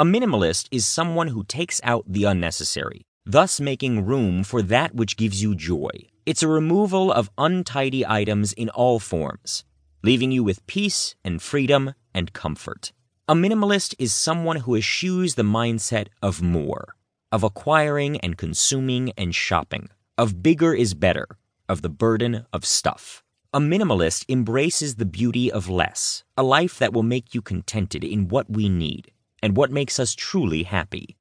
A minimalist is someone who takes out the unnecessary, thus making room for that which gives you joy. It's a removal of untidy items in all forms, leaving you with peace and freedom and comfort. A minimalist is someone who eschews the mindset of more, of acquiring and consuming and shopping, of bigger is better, of the burden of stuff. A minimalist embraces the beauty of less, a life that will make you contented in what we need and what makes us truly happy.